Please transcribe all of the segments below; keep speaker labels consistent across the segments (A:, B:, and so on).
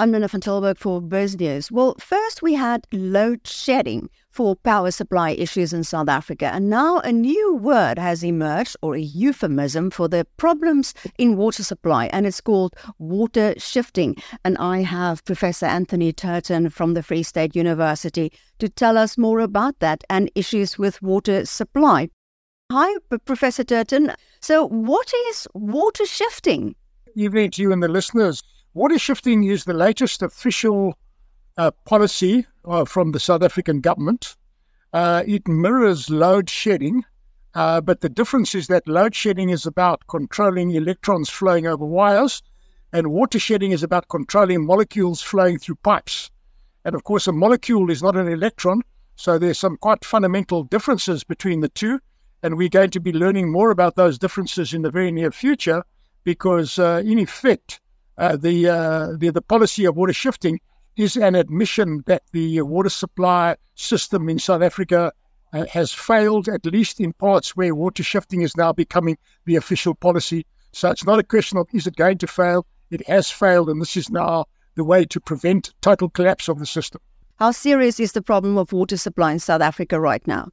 A: I'm Nina van for BizNews. Well, first we had load shedding for power supply issues in South Africa, and now a new word has emerged, or a euphemism, for the problems in water supply, and it's called water shifting. And I have Professor Anthony Turton from the Free State University to tell us more about that and issues with water supply. Hi, Professor Turton. So, what is water shifting?
B: Evening to you and the listeners. Water shifting is the latest official uh, policy uh, from the South African government. Uh, it mirrors load shedding, uh, but the difference is that load shedding is about controlling electrons flowing over wires, and water shedding is about controlling molecules flowing through pipes. And of course, a molecule is not an electron, so there's some quite fundamental differences between the two. And we're going to be learning more about those differences in the very near future because, uh, in effect, uh, the, uh, the the policy of water shifting is an admission that the water supply system in South Africa uh, has failed, at least in parts where water shifting is now becoming the official policy. So it's not a question of is it going to fail? It has failed, and this is now the way to prevent total collapse of the system.
A: How serious is the problem of water supply in South Africa right now?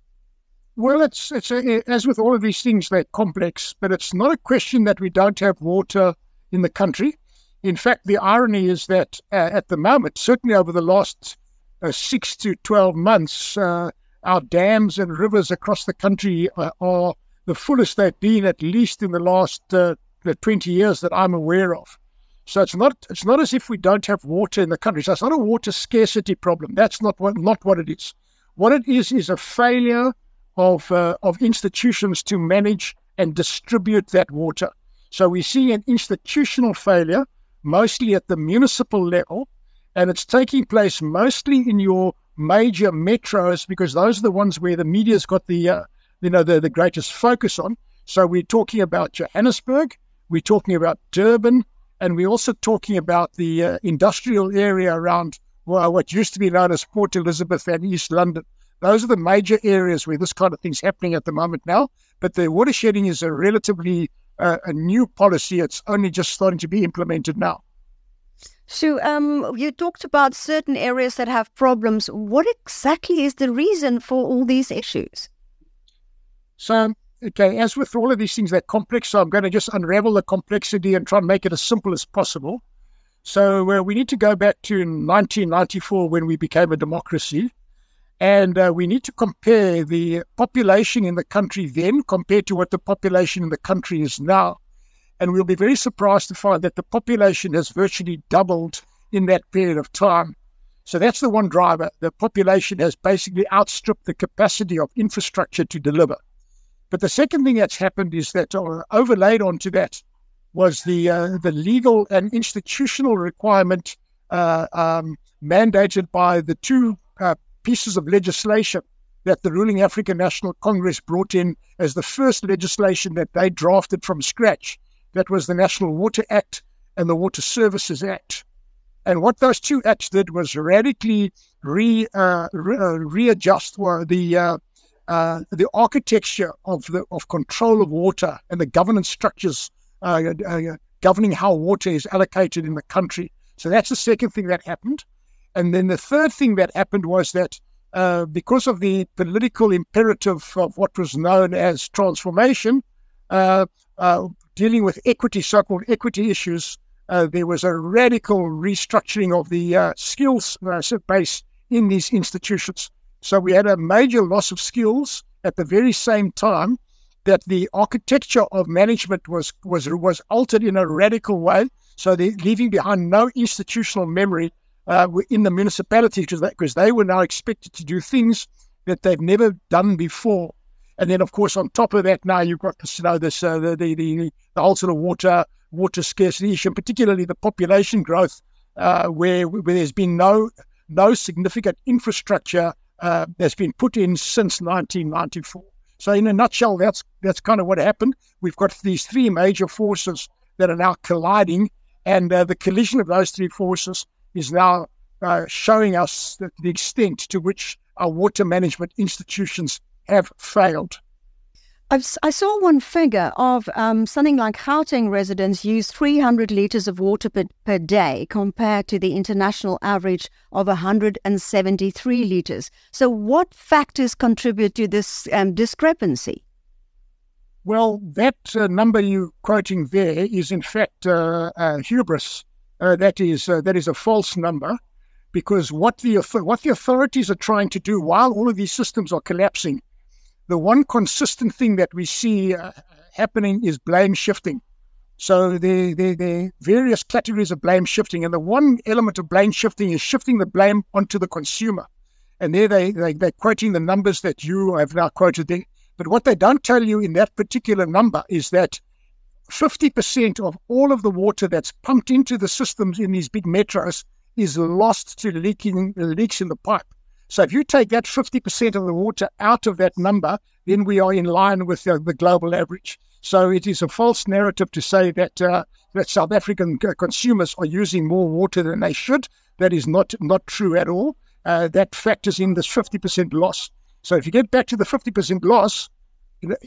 B: Well, it's it's a, as with all of these things, they're complex, but it's not a question that we don't have water in the country. In fact, the irony is that uh, at the moment, certainly over the last uh, six to 12 months, uh, our dams and rivers across the country uh, are the fullest they've been, at least in the last uh, 20 years that I'm aware of. So it's not it's not as if we don't have water in the country. So it's not a water scarcity problem. That's not what not what it is. What it is is a failure of uh, of institutions to manage and distribute that water. So we see an institutional failure mostly at the municipal level, and it's taking place mostly in your major metros because those are the ones where the media's got the uh, you know the, the greatest focus on. So we're talking about Johannesburg, we're talking about Durban, and we're also talking about the uh, industrial area around well, what used to be known as Port Elizabeth and East London. Those are the major areas where this kind of thing's happening at the moment now. But the watershedding is a relatively uh, a new policy. It's only just starting to be implemented now.
A: So, um, you talked about certain areas that have problems. What exactly is the reason for all these issues?
B: So, okay, as with all of these things, they're complex. So, I'm going to just unravel the complexity and try and make it as simple as possible. So, uh, we need to go back to 1994 when we became a democracy. And uh, we need to compare the population in the country then compared to what the population in the country is now. And we'll be very surprised to find that the population has virtually doubled in that period of time. So that's the one driver. The population has basically outstripped the capacity of infrastructure to deliver. But the second thing that's happened is that uh, overlaid onto that was the uh, the legal and institutional requirement uh, um, mandated by the two uh, pieces of legislation that the ruling African National Congress brought in as the first legislation that they drafted from scratch. That was the National Water Act and the Water Services Act. And what those two acts did was radically re, uh, re uh, readjust the uh, uh, the architecture of the of control of water and the governance structures uh, uh, governing how water is allocated in the country. So that's the second thing that happened. And then the third thing that happened was that because of the political imperative of what was known as transformation, uh, dealing with equity, so called equity issues, uh, there was a radical restructuring of the uh, skills base in these institutions. So we had a major loss of skills at the very same time that the architecture of management was was was altered in a radical way. So they're leaving behind no institutional memory uh, in the municipalities because they were now expected to do things that they've never done before. And then, of course, on top of that, now you've got you know, this uh, the, the, the the whole sort of water water scarcity issue, particularly the population growth, uh, where where there's been no no significant infrastructure uh, that's been put in since 1994. So, in a nutshell, that's that's kind of what happened. We've got these three major forces that are now colliding, and uh, the collision of those three forces is now uh, showing us the, the extent to which our water management institutions have failed.
A: I've, i saw one figure of um, something like Gauteng residents use 300 litres of water per, per day compared to the international average of 173 litres. So, what factors contribute to this um, discrepancy?
B: Well, that uh, number you're quoting there is, in fact, uh, uh, hubris. Uh, that is uh, that is a false number, because what the what the authorities are trying to do while all of these systems are collapsing the one consistent thing that we see uh, happening is blame shifting. So the, the, the various categories of blame shifting, and the one element of blame shifting is shifting the blame onto the consumer. And there they, they, they're quoting the numbers that you have now quoted there. But what they don't tell you in that particular number is that 50% of all of the water that's pumped into the systems in these big metros is lost to leaking leaks in the pipe. So if you take that 50% of the water out of that number, then we are in line with the, the global average. So it is a false narrative to say that uh, that South African consumers are using more water than they should. That is not not true at all. Uh, that factors in this 50% loss. So if you get back to the 50% loss,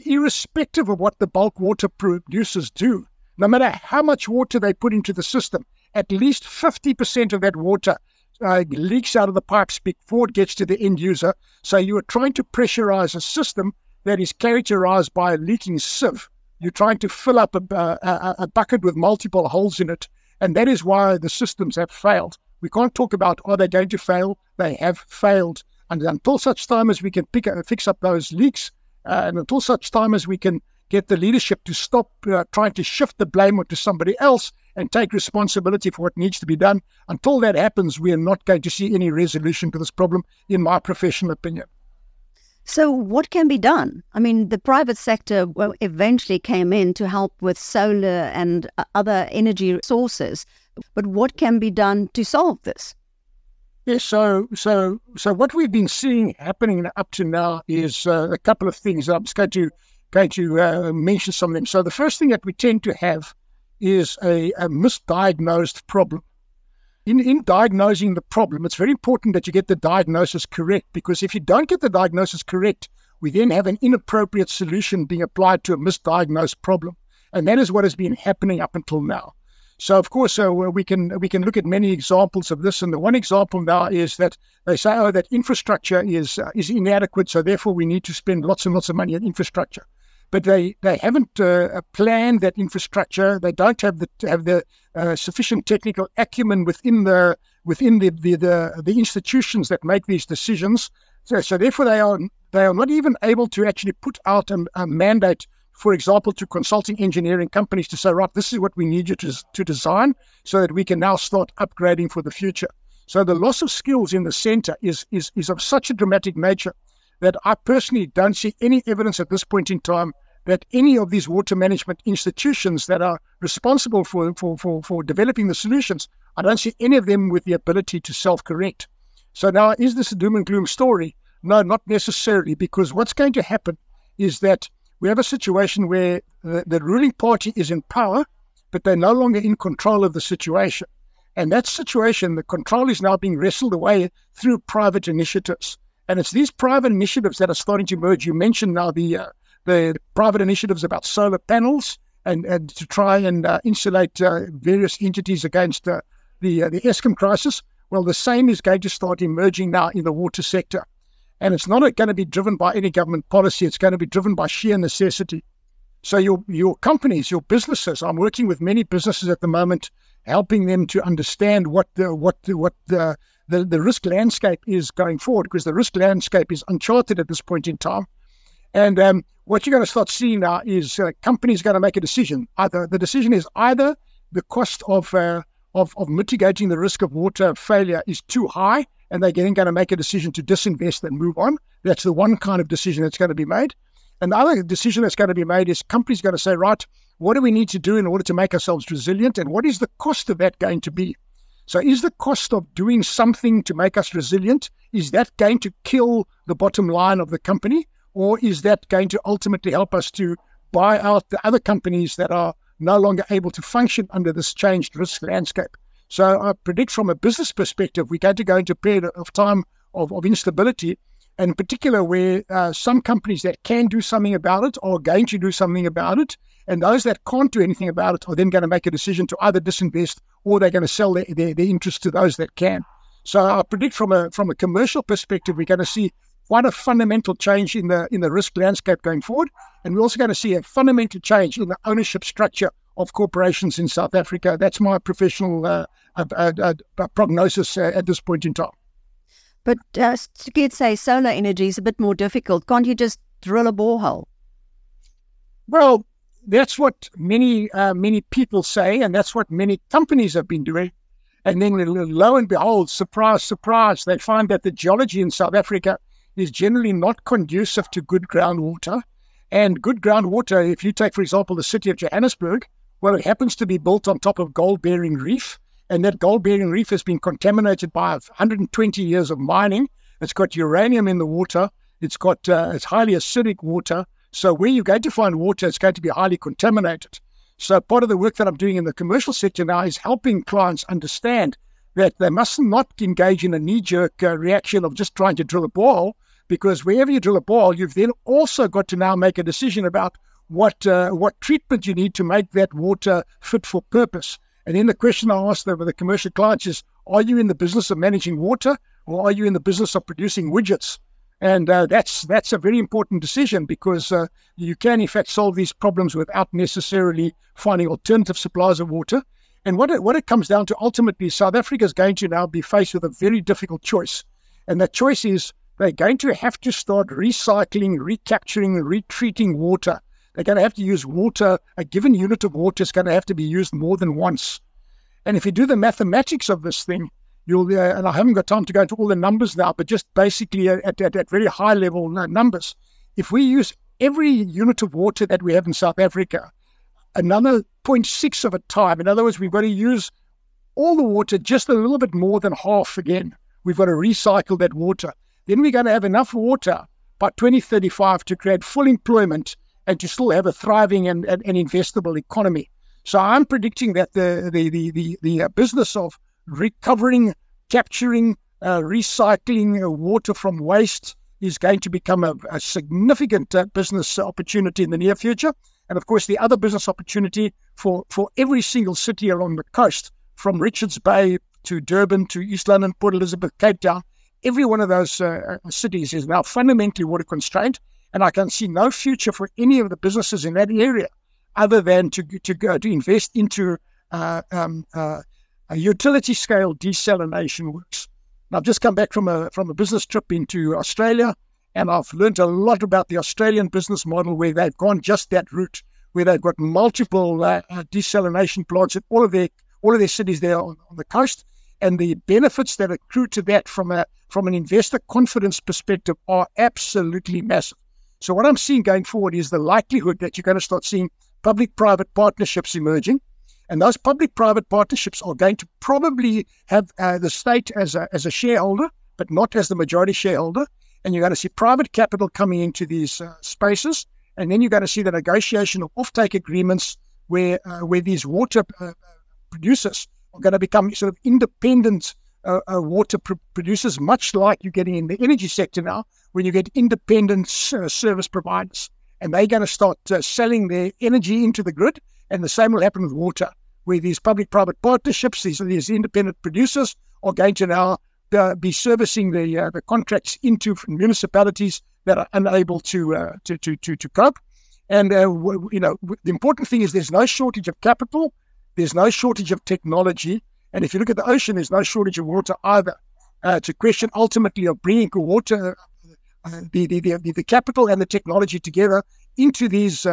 B: irrespective of what the bulk water producers do, no matter how much water they put into the system, at least 50% of that water uh, leaks out of the pipes before it gets to the end user. So you are trying to pressurize a system that is characterized by a leaking sieve. You're trying to fill up a, a, a bucket with multiple holes in it. And that is why the systems have failed. We can't talk about are they going to fail? They have failed. And until such time as we can pick, uh, fix up those leaks, uh, and until such time as we can get the leadership to stop uh, trying to shift the blame onto somebody else and take responsibility for what needs to be done. Until that happens, we are not going to see any resolution to this problem, in my professional opinion.
A: So, what can be done? I mean, the private sector eventually came in to help with solar and uh, other energy sources. But what can be done to solve this?
B: Yes, so so so what we've been seeing happening up to now is uh, a couple of things. I'm just going to going to uh, mention some of them. So the first thing that we tend to have is a, a misdiagnosed problem. In, in diagnosing the problem, it's very important that you get the diagnosis correct because if you don't get the diagnosis correct, we then have an inappropriate solution being applied to a misdiagnosed problem. And that is what has been happening up until now. So, of course, uh, we can we can look at many examples of this, and the one example now is that they say, "Oh, that infrastructure is uh, is inadequate, so therefore we need to spend lots and lots of money on infrastructure." But they, they haven't uh, planned that infrastructure. They don't have the have the uh, sufficient technical acumen within the within the, the, the, the institutions that make these decisions. So, so therefore, they are they are not even able to actually put out a, a mandate, for example, to consulting engineering companies to say, right, this is what we need you to, to design, so that we can now start upgrading for the future. So the loss of skills in the centre is, is, is of such a dramatic nature that I personally don't see any evidence at this point in time that any of these water management institutions that are responsible for, for, for, for developing the solutions, I don't see any of them with the ability to self correct. So now, is this a doom and gloom story? No, not necessarily, because what's going to happen is that we have a situation where the, the ruling party is in power, but they're no longer in control of the situation. And that situation, the control is now being wrestled away through private initiatives. And it's these private initiatives that are starting to emerge. You mentioned now the uh, the private initiatives about solar panels and, and to try and uh, insulate uh, various entities against uh, the uh, the Eskom crisis. Well, the same is going to start emerging now in the water sector, and it's not going to be driven by any government policy. It's going to be driven by sheer necessity. So your your companies, your businesses. I'm working with many businesses at the moment, helping them to understand what the what the, what the the, the risk landscape is going forward because the risk landscape is uncharted at this point in time. And um, what you're going to start seeing now is uh, companies going to make a decision. Either the decision is either the cost of, uh, of of mitigating the risk of water failure is too high, and they're then going to make a decision to disinvest and move on. That's the one kind of decision that's going to be made. And the other decision that's going to be made is companies going to say, right, what do we need to do in order to make ourselves resilient, and what is the cost of that going to be? So, is the cost of doing something to make us resilient, is that going to kill the bottom line of the company? Or is that going to ultimately help us to buy out the other companies that are no longer able to function under this changed risk landscape? So I predict from a business perspective, we're going to go into a period of time of, of instability and in particular where uh, some companies that can do something about it are going to do something about it, and those that can't do anything about it are then going to make a decision to either disinvest or they're going to sell their, their, their interest to those that can. So I predict from a from a commercial perspective, we're going to see quite a fundamental change in the in the risk landscape going forward, and we're also going to see a fundamental change in the ownership structure of corporations in South Africa. That's my professional uh, uh, uh, uh prognosis uh, at this point in time.
A: But uh, to say solar energy is a bit more difficult. Can't you just drill a borehole?
B: Well, that's what many uh, many people say, and that's what many companies have been doing. And then, lo and behold, surprise, surprise, they find that the geology in South Africa is generally not conducive to good groundwater. And good groundwater, if you take, for example, the city of Johannesburg, well, it happens to be built on top of gold bearing reef. And that gold bearing reef has been contaminated by 120 years of mining. It's got uranium in the water. It's got uh, it's highly acidic water. So where you're going to find water, it's going to be highly contaminated. So part of the work that I'm doing in the commercial sector now is helping clients understand that they must not engage in a knee-jerk uh, reaction of just trying to drill a bore, because wherever you drill a bore, you've then also got to now make a decision about what uh, what treatment you need to make that water fit for purpose. And then the question I ask the, the commercial clients is, are you in the business of managing water or are you in the business of producing widgets? And uh, that's that's a very important decision because uh, you can, in fact, solve these problems without necessarily finding alternative supplies of water. And what it, what it comes down to ultimately, South Africa is going to now be faced with a very difficult choice. And that choice is they're going to have to start recycling, recapturing, retreating water they're going to have to use water. A given unit of water is going to have to be used more than once. And if you do the mathematics of this thing, you'll, uh, and I haven't got time to go into all the numbers now, but just basically at, at, at very high level numbers, if we use every unit of water that we have in South Africa, another 0.6 of a time, in other words, we've got to use all the water just a little bit more than half again. We've got to recycle that water. Then we're going to have enough water by 2035 to create full employment and to still have a thriving and, and, and investable economy. So I'm predicting that the the the the, the uh, business of recovering, capturing, uh, recycling uh, water from waste is going to become a, a significant uh, business opportunity in the near future. And of course, the other business opportunity for for every single city along the coast, from Richards Bay to Durban to East London, Port Elizabeth, Cape Town, every one of those uh, uh, cities is now fundamentally water constrained. And I can see no future for any of the businesses in that area other than to, to go to invest into uh, um, utility scale desalination works. And I've just come back from a, from a business trip into Australia, and I've learned a lot about the Australian business model where they've gone just that route, where they've got multiple uh desalination plants in all of their all of their cities there on, on the coast, and the benefits that accrue to that from a from an investor confidence perspective are absolutely massive. So what I'm seeing going forward is the likelihood that you're going to start seeing public-private partnerships emerging. And those public-private partnerships are going to probably have uh, the state as a, as a shareholder, but not as the majority shareholder. And you're going to see private capital coming into these uh, spaces. And then you're going to see the negotiation of offtake agreements where, uh, where these water uh, producers are going to become sort of independent uh, uh, water pr- producers, much like you're getting in the energy sector now, when you get independent service providers. And they're going to start selling their energy into the grid. And the same will happen with water, where these public private partnerships, these, these independent producers, are going to now uh, be servicing the, uh, the contracts into municipalities that are unable to, uh, to, to, to, to cope. And, uh, w- you know, w- the important thing is there's no shortage of capital, there's no shortage of technology. And if you look at the ocean, there's no shortage of water either. Uh, it's a question ultimately of bringing water the, the, the, the capital and the technology together into these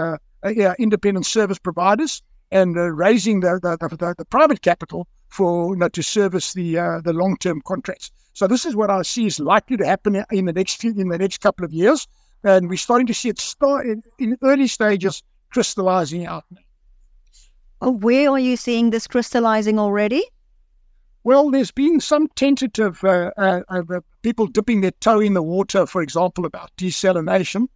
B: independent service providers and uh, raising the, the, the, the, private capital for you know, to service the uh, the long term contracts. So this is what I see is likely to happen in the next few, in the next couple of years, and we're starting to see it start in, in early stages crystallizing out.
A: Oh, where are you seeing this crystallizing already?
B: Well, there's been some tentative uh, uh, uh, people dipping their toe in the water, for example, about desalination.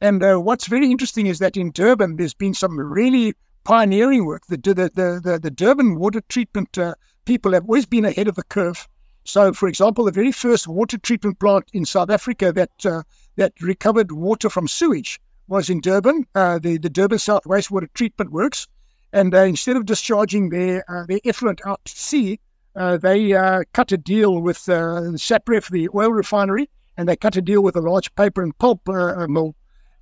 B: And uh, what's very interesting is that in Durban, there's been some really pioneering work. The, the, the, the, the Durban water treatment uh, people have always been ahead of the curve. So, for example, the very first water treatment plant in South Africa that uh, that recovered water from sewage was in Durban, uh, the the Durban South Wastewater Treatment Works, and uh, instead of discharging their uh, their effluent out to sea, uh, they uh, cut a deal with uh, Sapref, the oil refinery, and they cut a deal with a large paper and pulp mill,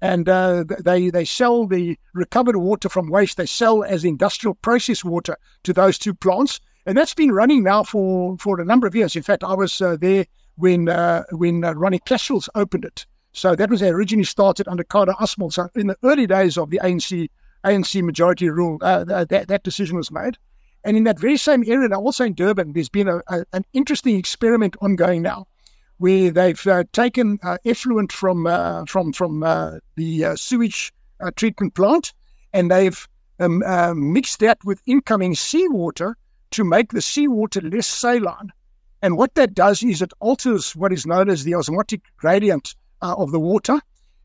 B: and they they sell the recovered water from waste. They sell as industrial process water to those two plants and that's been running now for, for a number of years. In fact, I was uh, there when uh, when uh, Ronnie Kasrils opened it. So that was originally started under Kader Asmal. So in the early days of the ANC ANC majority rule, uh, that that decision was made. And in that very same area, also in Durban, there's been a, a, an interesting experiment ongoing now, where they've uh, taken uh, effluent from uh, from from the sewage treatment plant, and they've um, mixed that with incoming seawater to make the seawater less saline. And what that does is it alters what is known as the osmotic gradient uh, of the water.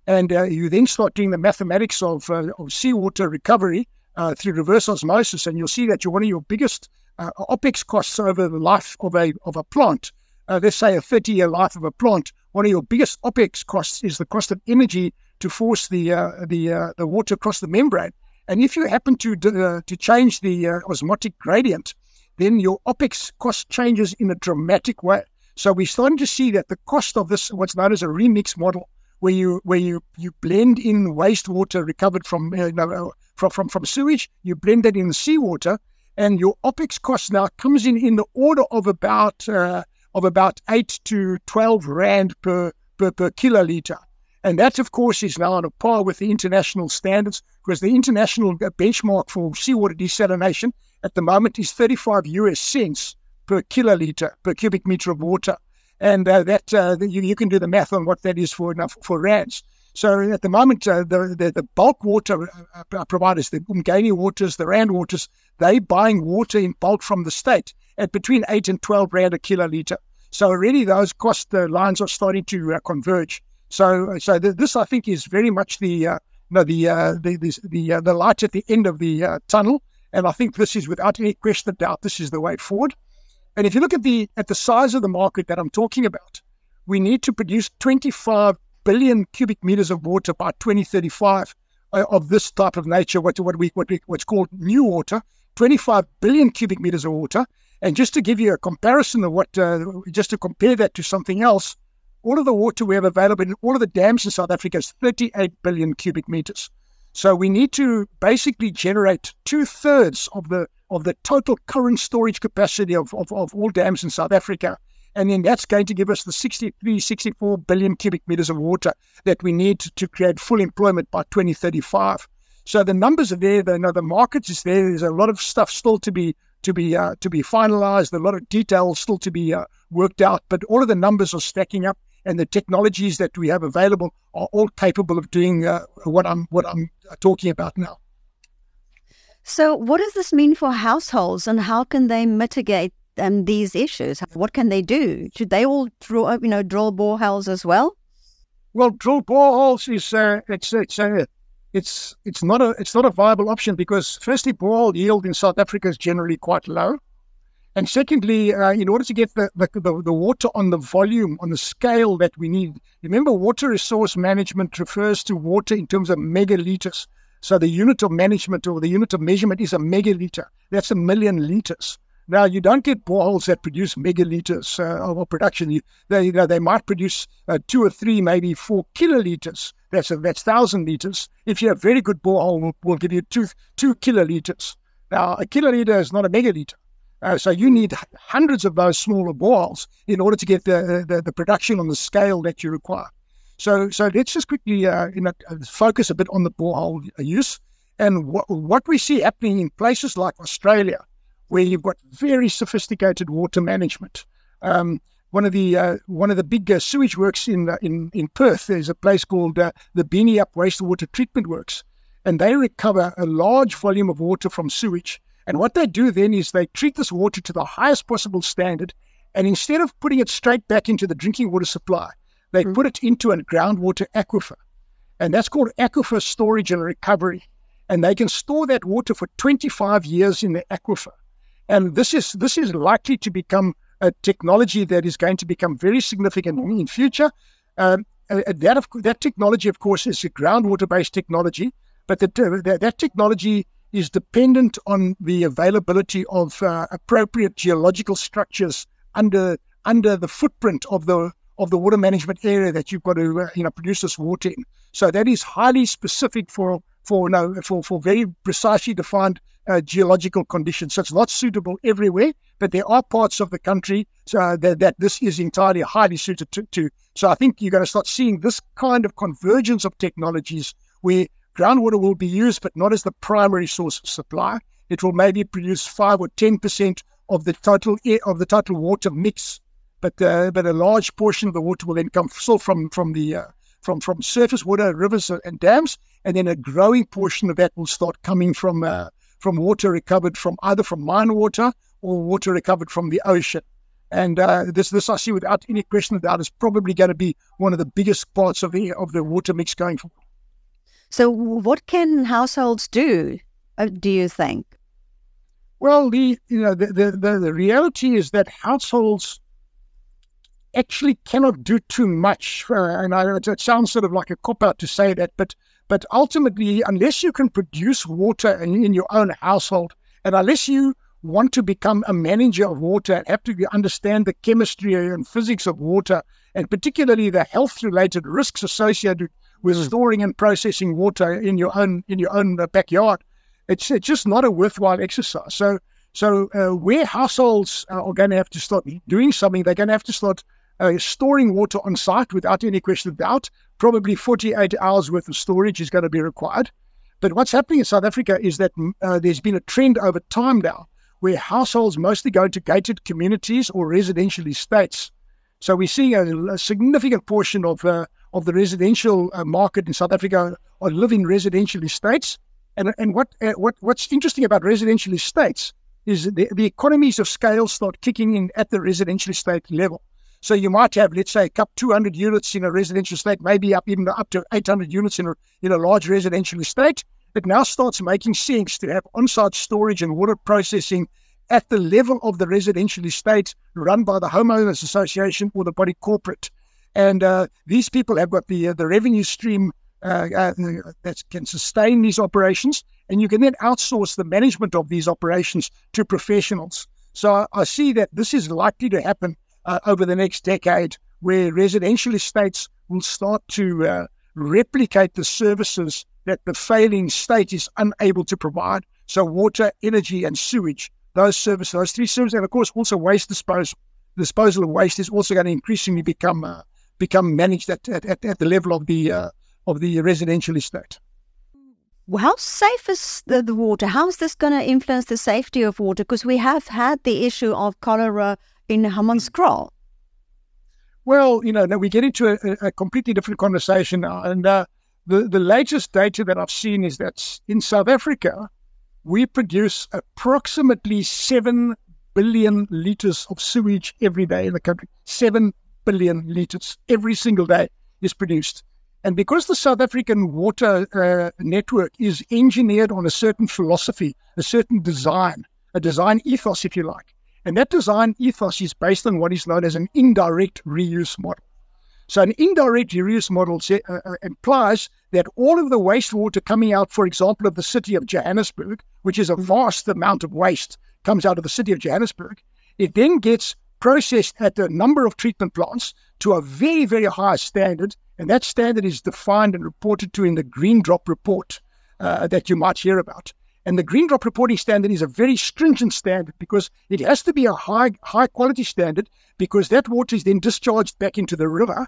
B: And uh, you then start doing the mathematics of, uh, of seawater recovery through reverse osmosis. And you'll see that you're one of your biggest OPEX costs over the life of a, of a plant. Uh, let's say a 30 year life of a plant. One of your biggest OPEX costs is the cost of energy to force the, the, the water across the membrane. And if you happen to, to change the osmotic gradient, then your OPEX cost changes in a dramatic way. So we're starting to see that the cost of this, what's known as a remix model, where you where you, you blend in wastewater recovered from uh, uh, from, from from sewage, you blend that in seawater, and your OPEX cost now comes in in the order of about uh, of about eight to twelve rand per per, per kiloliter. And that, of course, is now on a par with the international standards because the international benchmark for seawater desalination at the moment is 35 US cents per kiloliter, per cubic meter of water. And uh, that uh, you, you, can do the math on what that is for for rands. So at the moment, uh, the, the, the bulk water uh, uh, providers, the Umgeni waters, the Rand waters, they buying water in bulk from the state at between eight and twelve rand a kiloliter. So already those cost uh, lines are starting to converge. So so th- this I think is very much the no, the the the the, the light at the end of the tunnel. And I think this is without any question of doubt, this is the way forward. And if you look at the at the size of the market that I'm talking about, we need to produce 25 billion cubic meters of water by 2035 uh, of this type of nature, what what we what we what's called new water, 25 billion cubic meters of water. And just to give you a comparison of what, uh, just to compare that to something else, all of the water we have available in all of the dams in South Africa is 38 billion cubic meters. So we need to basically generate two thirds of the of the total current storage capacity of, of, of all dams in South Africa. And then that's going to give us the 63, 64 billion cubic meters of water that we need to, to create full employment by 2035. So the numbers are there. The, you know, the market is there. There's a lot of stuff still to be to be uh, to be finalized. A lot of details still to be uh, worked out. But all of the numbers are stacking up and the technologies that we have available are all capable of doing uh, what I'm what I'm talking about now.
A: So, what does this mean for households, and how can they mitigate um, these issues? What can they do? Should they all draw, you know, drill boreholes as well?
B: Well, drill boreholes is uh, it's it's uh, it's it's not a it's not a viable option because firstly, borehole yield in South Africa is generally quite low. And secondly, uh, in order to get the, the, the, the, water on the volume, on the scale that we need, remember water resource management refers to water in terms of megaliters. So the unit of management or the unit of measurement is a megaliter. That's a million liters. Now, you don't get boreholes that produce megaliters uh, of production. You, they, you know, they might produce uh, two or three, maybe four kiloliters. That's a, that's thousand liters. If you have very good borehole, will will give you two two kiloliters. Now, a kiloliter is not a megaliter. Uh, so you need hundreds of those smaller boreholes in order to get the, the, the, production on the scale that you require. So, so let's just quickly uh, focus a bit on the borehole use and what, what we see happening in places like Australia, where you've got very sophisticated water management. Um, one of the uh, one of the big uh, sewage works in uh, in in Perth. There's a place called uh, the Beenyup Wastewater Treatment Works, and they recover a large volume of water from sewage and what they do then is they treat this water to the highest possible standard. And instead of putting it straight back into the drinking water supply, they mm-hmm. put it into a groundwater aquifer. And that's called aquifer storage and recovery. And they can store that water for 25 years in the aquifer. And this is this is likely to become a technology that is going to become very significant in future. Um, uh, that, of, that technology, of course, is a groundwater based technology, but the, that, that technology is dependent on the availability of uh, appropriate geological structures under under the footprint of the of the water management area that you've got to uh, you know produce this water in. So that is highly specific for for no for for very precisely defined uh, geological conditions. So it's not suitable everywhere, but there are parts of the country uh, that, that this is entirely highly suited to, to. So I think you're going to start seeing this kind of convergence of technologies where groundwater will be used, but not as the primary source of supply. It will maybe produce five or ten percent of the total air, of the total water mix, but uh, but a large portion of the water will then come still from from the uh, from from surface water, rivers and dams, and then a growing portion of that will start coming from uh, from water recovered from either from mine water or water recovered from the ocean. And uh, this, this I see without any question of doubt is probably going to be one of the biggest parts of the of the water mix going forward.
A: So, what can households do? Uh, do you think?
B: Well, the you know the, the, the, the reality is that households actually cannot do too much. Uh, and I, it sounds sort of like a cop out to say that, but but ultimately, unless you can produce water in, in your own household, and unless you want to become a manager of water and have to understand the chemistry and physics of water, and particularly the health-related risks associated with storing and processing water in your own in your own uh, backyard, it's, it's just not a worthwhile exercise. So, so uh, where households are going to have to start doing something, they're going to have to start uh, storing water on site without any question of doubt. Probably 48 hours worth of storage is going to be required. But what's happening in South Africa is that mm, uh, there's been a trend over time now where households mostly go to gated communities or residential estates. So we're seeing a, a significant portion of uh, of the residential uh, market in South Africa are live in residential estates. And and what uh, what what's interesting about residential estates is the, the economies of scale start kicking in at the residential estate level. So you might have, let's say, a couple 200 units in a residential estate, maybe up even up to 800 units in a, in a large residential estate. It now starts making sense to have on-site storage and water processing at the level of the residential estate run by the homeowners association or the body corporate. And uh, these people have got the uh, the revenue stream uh, uh, that can sustain these operations, and you can then outsource the management of these operations to professionals. So I, I see that this is likely to happen uh, over the next decade, where residential estates will start to uh, replicate the services that the failing state is unable to provide. So, water, energy, and sewage, those services, those three services, and of course, also waste disposal. Disposal of waste is also going to increasingly become uh, become managed at, at, at, the level of the uh, of the residential estate.
A: Well, how safe is the, the water? How is this going to influence the safety of water? Because we have had the issue of cholera in Hammanskraal?
B: Well, you know, now we get into a, a completely different conversation now. And uh, the, the latest data that I've seen is that in South Africa, we produce approximately 7 billion liters of sewage every day in the country. 7 billion liters every single day is produced. And because the South African water uh, network is engineered on a certain philosophy, a certain design, a design ethos, if you like, and that design ethos is based on what is known as an indirect reuse model. So, an indirect reuse model uh, uh, implies that all of the wastewater coming out, for example, of the city of Johannesburg, which is a vast amount of waste, comes out of the city of Johannesburg, it then gets processed at a number of treatment plants to a very, very high standard. And that standard is defined and reported to in the Green Drop report uh, that you might hear about. And the green drop reporting standard is a very stringent standard because it has to be a high high quality standard because that water is then discharged back into the river,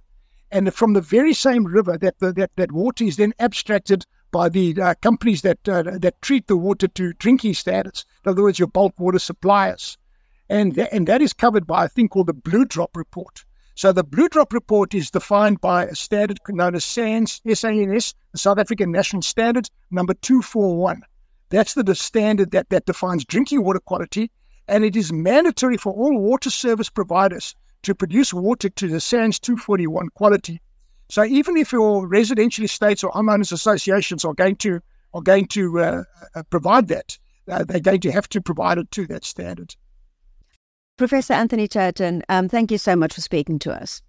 B: and from the very same river that that that water is then abstracted by the uh, companies that uh, that treat the water to drinking standards. In other words, your bulk water suppliers, and and that is covered by a thing called the Blue Drop report. So the Blue Drop report is defined by a standard known as SANS, S-A-N-S, the South African National Standard, number 241. That's the standard that, that defines drinking water quality, and it is mandatory for all water service providers to produce water to the SANS 241 quality. So even if your residential estates or homeowners associations are going to are going to uh, uh, provide that, uh, they're going to have to provide it to that standard.
A: Professor Anthony Turton, um, thank you so much for speaking to us.